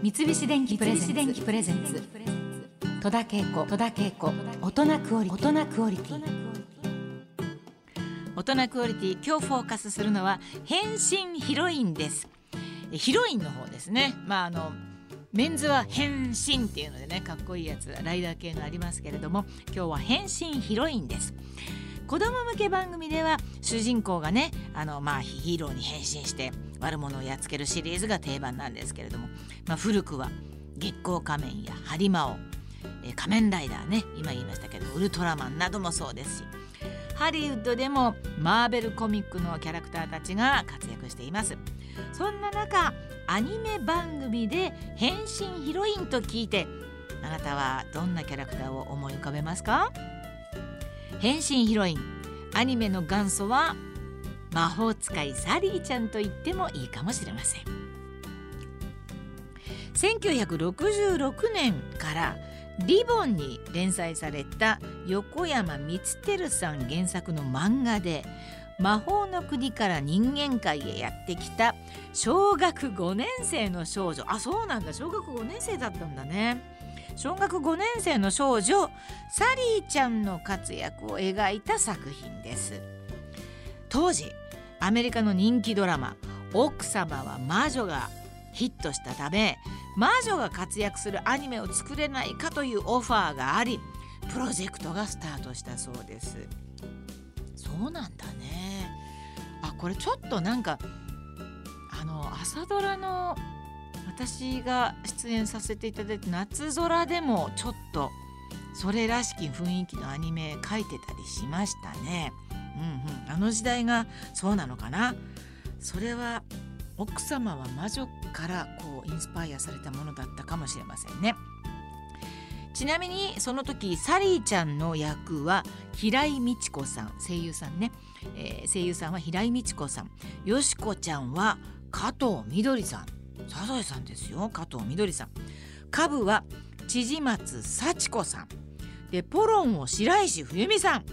三菱電機プレゼンツ。戸田恵子。戸田恵子。大人クオリティ。大人クオリティ。大人クオリティ。今日フォーカスするのは変身ヒロインです。ヒロインの方ですね。まああのメンズは変身っていうのでねかっこいいやつライダー系のありますけれども今日は変身ヒロインです。子供向け番組では主人公がねあのまあヒーローに変身して悪者をやっつけるシリーズが定番なんですけれども、まあ、古くは月光仮面やハリマオえ仮面ライダーね今言いましたけどウルトラマンなどもそうですしハリウッドでもマーベルコミックのキャラクターたちが活躍しています。そんな中アニメ番組で変身ヒロインと聞いてあなたはどんなキャラクターを思い浮かべますか？変身ヒロインアニメの元祖は魔法使いサリーちゃんと言ってもいいかもしれません。1966年からリボンに連載された横山光輝さん原作の漫画で魔法の国から人間界へやってきた小学5年生の少女あそうなんだ小学5年生だったんだね。小学5年生の少女サリーちゃんの活躍を描いた作品です。当時アメリカの人気ドラマ「奥様は魔女」がヒットしたため魔女が活躍するアニメを作れないかというオファーがありプロジェクトがスタートしたそうですそうなんだねあこれちょっとなんかあの朝ドラの私が出演させていただいて夏空でもちょっとそれらしき雰囲気のアニメ描いてたりしましたね。うん、あの時代がそうなのかな。それは奥様は魔女からこうインスパイアされたものだったかもしれませんね。ちなみにその時サリーちゃんの役は平井美智子さん。声優さんね、えー、声優さんは平井美智子さん。よしこちゃんは加藤みどりさん。サザエさんですよ。加藤みどりさん。カブは千々松幸子さん。でポロンを白石冬美さん。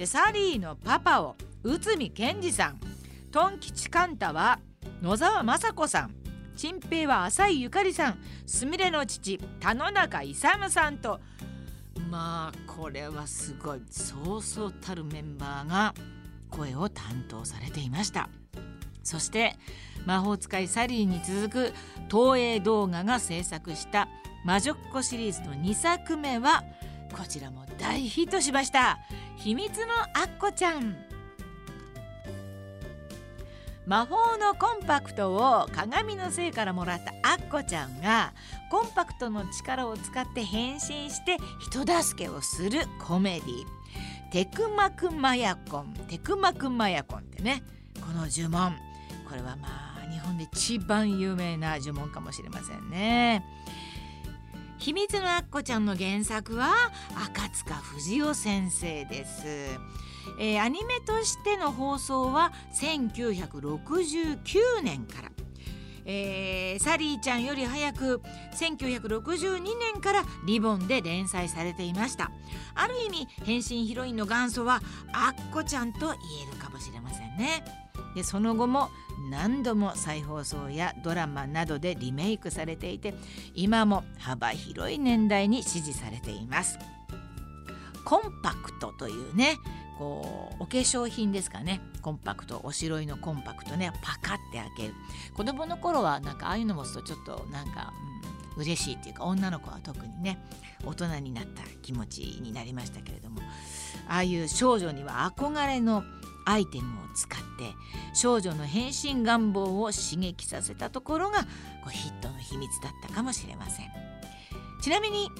でサリーのパパを内海健二さん。トン吉カンタは野沢雅子さん。チンペイは浅井ゆかりさん。すみれの父田野中勇さんと。まあこれはすごいそうそうたるメンバーが声を担当されていました。そして魔法使いサリーに続く東映動画が制作した魔女っ子シリーズの2作目はこちらも大ヒットしました。秘密のアッコちゃん。魔法のコンパクトを鏡のせいからもらったアッコちゃんがコンパクトの力を使って変身して人助けをするコメディ。テクマクマヤコン。テクマクマヤコンってねこの呪文。これはまあ日本で一番有名な呪文かもしれませんね。秘密のアッコちゃんの原作は赤塚不二夫先生です、えー、アニメとしての放送は1969年から、えー、サリーちゃんより早く1962年からリボンで連載されていました。ある意味変身ヒロインの元祖はアッコちゃんと言えるかもしれませんね。でその後も何度も再放送やドラマなどでリメイクされていて今も幅広い年代に支持されています。コンパクトというねこうお化粧品ですかね。コンパクトおしろいのコンパクトねパカって開ける。子供の頃はなんかああいうの持つとちょっとなんか、うん、嬉しいっていうか女の子は特にね大人になった気持ちになりましたけれどもああいう少女には憧れのアイテムを使って少女の変身願望を刺激させたところがこうヒットの秘密だったかもしれません。ちなみに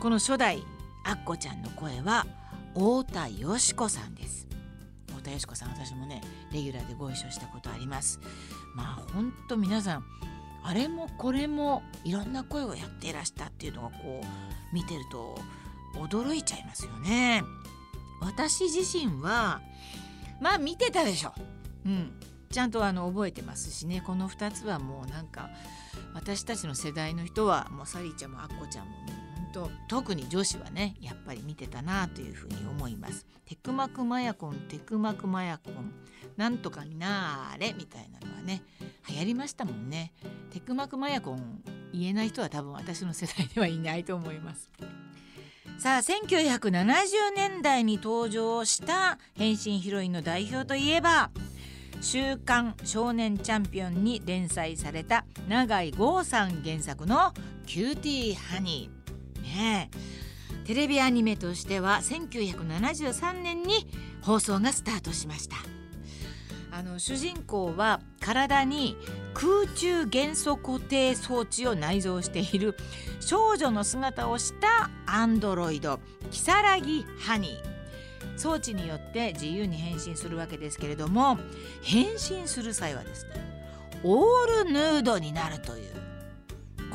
この初代アッコちゃんの声は太田よし子さんです。太田よし子さん私もねレギュラーでご一緒したことあります。まあほんと皆さんあれもこれもいろんな声をやっていらしたっていうのがこう見てると驚いちゃいますよね。私自身はまあ見てたでしょ。うん、ちゃんとあの覚えてますしねこの2つはもうなんか私たちの世代の人はもうサリーちゃんもアッコちゃんも本当特に女子はねやっぱり見てたなというふうに思います。テクマクマヤコンテクマクマヤコンなんとかになーれみたいなのはね流行りましたもんね。テクマクマヤコン言えない人は多分私の世代ではいないと思いますさあ1970年代に登場した変身ヒロインの代表といえば「週刊少年チャンピオン」に連載された永井豪さん原作の「キューティーハニー」ねえ。テレビアニメとしては1973年に放送がスタートしました。あの主人公は体に空中元素固定装置を内蔵している少女の姿をしたアンドロイドキサラギハニー装置によって自由に変身するわけですけれども変身する際はですねオールヌードになるという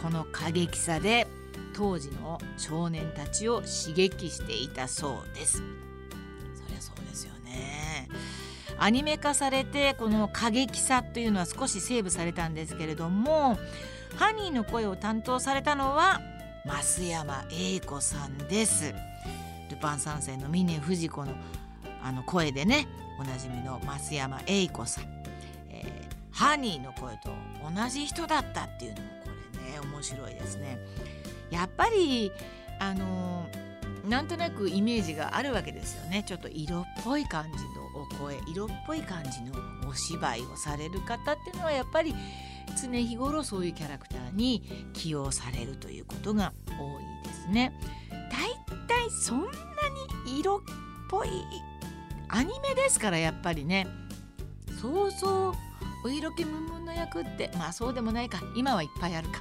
この過激さで当時の少年たちを刺激していたそうです。そりゃそうですよ。アニメ化されてこの過激さというのは少しセーブされたんですけれどもハニーの声を担当されたのは増山英子さんです。ルパン三世の峰不二子のあの声でねおなじみの増山英子さん、えー、ハニーの声と同じ人だったっていうのもこれね面白いですね。やっぱりあのなんとなくイメージがあるわけですよね。ちょっと色っぽい感じの声色っぽい感じのお芝居をされる方っていうのはやっぱり常日頃そういうキャラクターに起用されるということが多いですね。だいたいそんなに色っぽいアニメですからやっぱりね。そうそうお色気ムンムンの役って。まあそうでもないか。今はいっぱいあるか。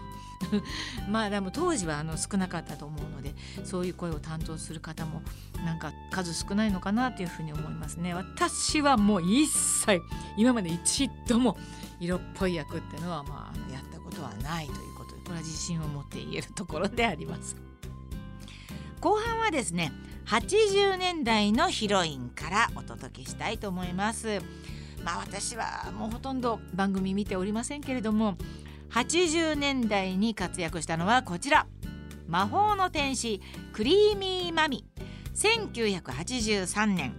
まあでも当時はあの少なかったと思うのでそういう声を担当する方もなんか数少ないのかなというふうに思いますね。私はもう一切今まで一度も色っぽい役っていうのはまあやったことはないということでこれは自信を持って言えるところであります。後半はですね80年代のヒロインからお届けしたいと思います。まあ私はもうほとんど番組見ておりませんけれども80年代に活躍したのはこちら。魔法の天使クリーミーマミ。1983年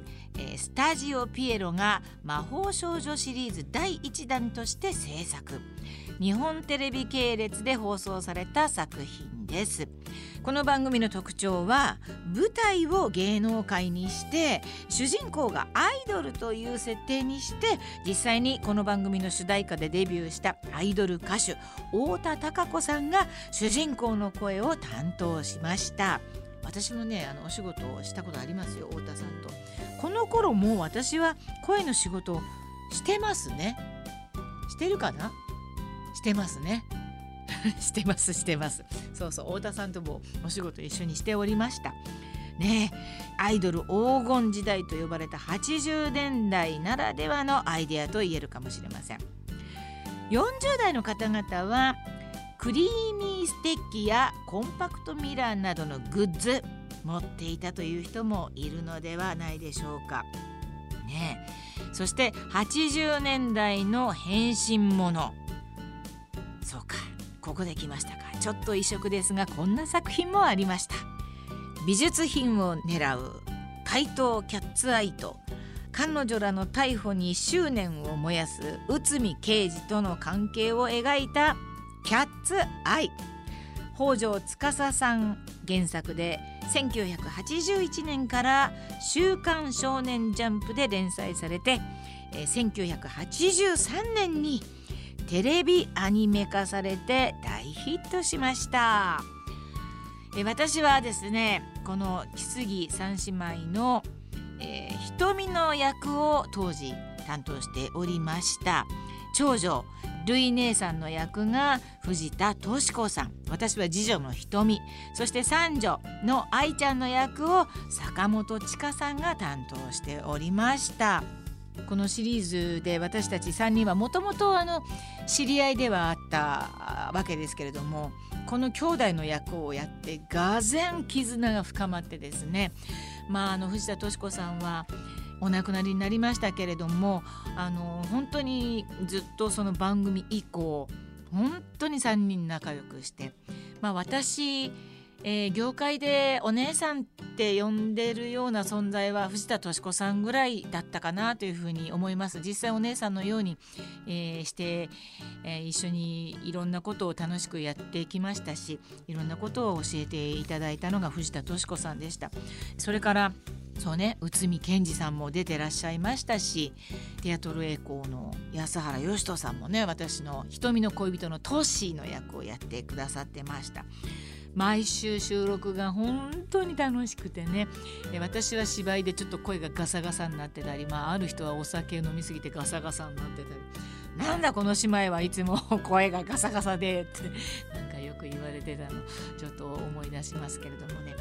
スタジオピエロが魔法少女シリーズ第1弾として制作。日本テレビ系列で放送された作品です。この番組の特徴は舞台を芸能界にして主人公がアイドルという設定にして実際にこの番組の主題歌でデビューしたアイドル歌手太田貴子さんが主人公の声を担当しました。私もねあのお仕事をしたことありますよ太田さんと。この頃もう私は声の仕事をしてますね。してるかな？してますね。してますしてます。そうそう太田さんともお仕事一緒にしておりました。ねアイドル黄金時代と呼ばれた80年代ならではのアイデアと言えるかもしれません。40代の方々はクリーミーステッキやコンパクトミラーなどのグッズ持っていたという人もいるのではないでしょうか。ねそして80年代の変身もの。そうか。ここで来ましたか。ちょっと異色ですがこんな作品もありました。美術品を狙う怪盗キャッツアイと彼女らの逮捕に執念を燃やす内海刑事との関係を描いたキャッツアイ。北条司さん原作で1981年から「週刊少年ジャンプ」で連載されて1983年にテレビアニメ化されて大ヒットしました。私はですねこの木杉三姉妹の、えー、瞳の役を当時担当しておりました長女ルイ姉さんの役が藤田敏子さん。私は次女の瞳。そして三女の愛ちゃんの役を坂本千佳さんが担当しておりました。このシリーズで私たち3人はもともと知り合いではあったわけですけれどもこの兄弟の役をやってがぜん絆が深まってですね。まああの藤田敏子さんはお亡くなりになりましたけれどもあの本当にずっとその番組以降本当に3人仲良くして、まあ、私えー、業界でお姉さんって呼んでるような存在は藤田敏子さんぐらいだったかなというふうに思います。実際お姉さんのように、えー、して、えー、一緒にいろんなことを楽しくやってきましたしいろんなことを教えていただいたのが藤田敏子さんでした。それからそうね内海賢治さんも出てらっしゃいましたしテアトル栄光の安原義人さんもね私の瞳の恋人のトッシーの役をやってくださってました。毎週収録が本当に楽しくてね私は芝居でちょっと声がガサガサになってたり、まあ、ある人はお酒飲みすぎてガサガサになってたり。なんだこの姉妹はいつも声がガサガサでってなんかよく言われてたのちょっと思い出しますけれどもね。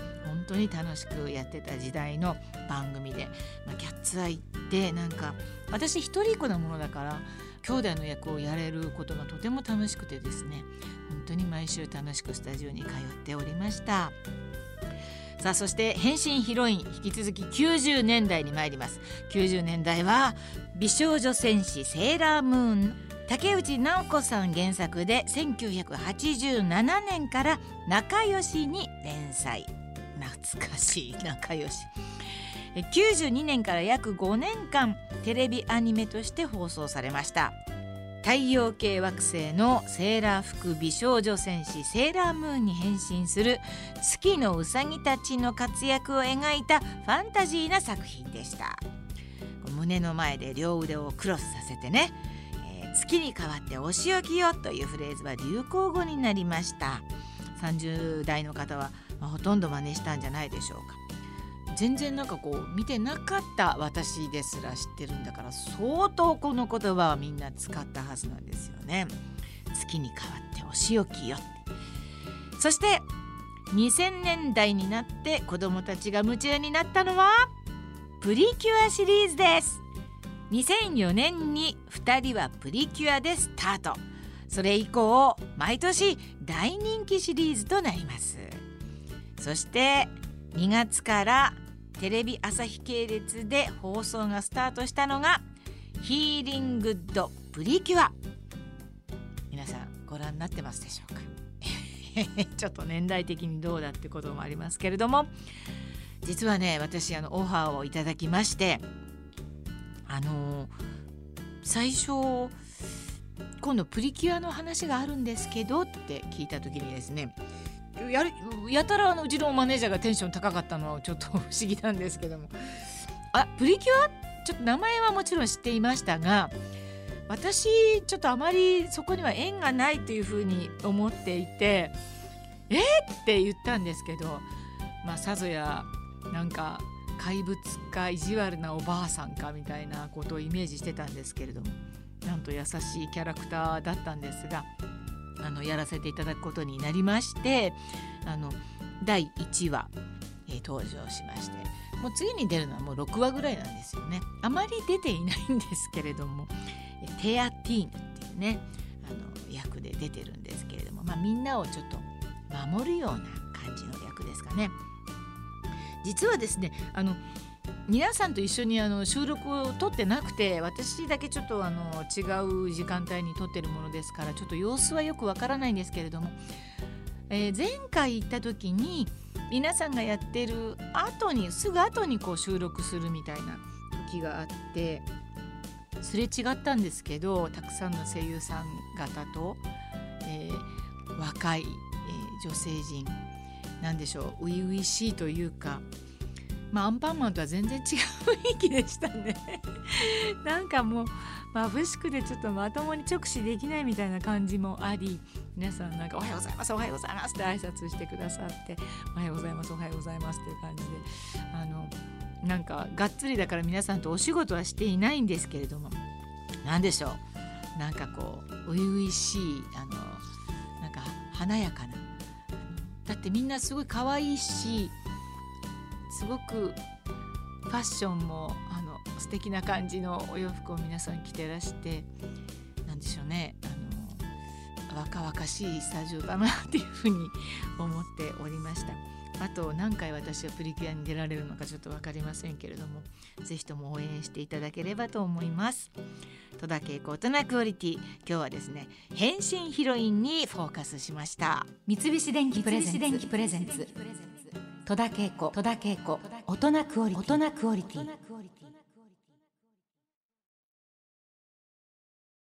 本当に楽しくやってた時代の番組で、まあ、キャッツアイってなんか私一人っ子なものだから兄弟の役をやれることがとても楽しくてですね本当に毎週楽しくスタジオに通っておりました。さあそして変身ヒロイン引き続き90年代に参ります。90年代は美少女戦士セーラームーン竹内直子さん原作で1987年から仲良しに連載。懐かしい。仲良し。92年から約5年間テレビアニメとして放送されました。太陽系惑星のセーラー服美少女戦士セーラームーンに変身する月のうさぎたちの活躍を描いたファンタジーな作品でした。胸の前で両腕をクロスさせてね、えー、月に代わってお仕置きよというフレーズは流行語になりました。30代の方は、まあ、ほとんど真似したんじゃないでしょうか。全然なんかこう見てなかった私ですら知ってるんだから相当この言葉はみんな使ったはずなんですよね。月に代わってお仕置きよそして2000年代になって子どもたちが夢中になったのはプリキュアシリーズです。2004年に2人はプリキュアでスタート。それ以降毎年大人気シリーズとなります。そして2月からテレビ朝日系列で放送がスタートしたのがヒーリングドプリキュア。皆さんご覧になってますでしょうか？ちょっと年代的にどうだってこともありますけれども。実はね私あのオファーをいただきましてあの最初今度プリキュアの話があるんですけどって聞いた時にですねやるやたらあのうちのマネージャーがテンション高かったのはちょっと不思議なんですけども。あプリキュアちょっと名前はもちろん知っていましたが私ちょっとあまりそこには縁がないというふうに思っていてえー、って言ったんですけどまあさぞやなんか怪物か意地悪なおばあさんかみたいなことをイメージしてたんですけれどもなんと優しいキャラクターだったんですがあのやらせていただくことになりましてあの第1話、えー、登場しましてもう次に出るのはもう6話ぐらいなんですよねあまり出ていないんですけれどもテアティーヌっていうねあの役で出てるんですけれども、まあ、みんなをちょっと守るような感じの役ですかね。実はですねあの皆さんと一緒にあの収録を撮ってなくて私だけちょっとあの違う時間帯に撮ってるものですからちょっと様子はよくわからないんですけれども、えー、前回行った時に皆さんがやってる後にすぐ後にこう収録するみたいな時があってすれ違ったんですけどたくさんの声優さん方と、えー、若い、えー、女性陣なんでしょう初々しいというかまあ、アンパンマンとは全然違う 雰囲気でしたね。なんかもう眩しくてちょっとまともに直視できないみたいな感じもあり皆さんなんか「おはようございますおはようございます」って挨拶してくださって「おはようございますおはようございます」っていう感じであのなんかがっつりだから皆さんとお仕事はしていないんですけれども何でしょうなんかこう初々しいあのなんか華やかなだってみんなすごい可愛いしすごくファッションもあの素敵な感じのお洋服を皆さん着てらして何でしょうねあの若々しいスタジオだなっていうふうに 思っておりました。あと何回私はプリキュアに出られるのかちょっと分かりませんけれどもぜひとも応援していただければと思います。戸田恵子大人クオリティ。今日はですね変身ヒロインにフォーカスしました。三菱電機プレゼンツ。戸田恵子大人クオリティ。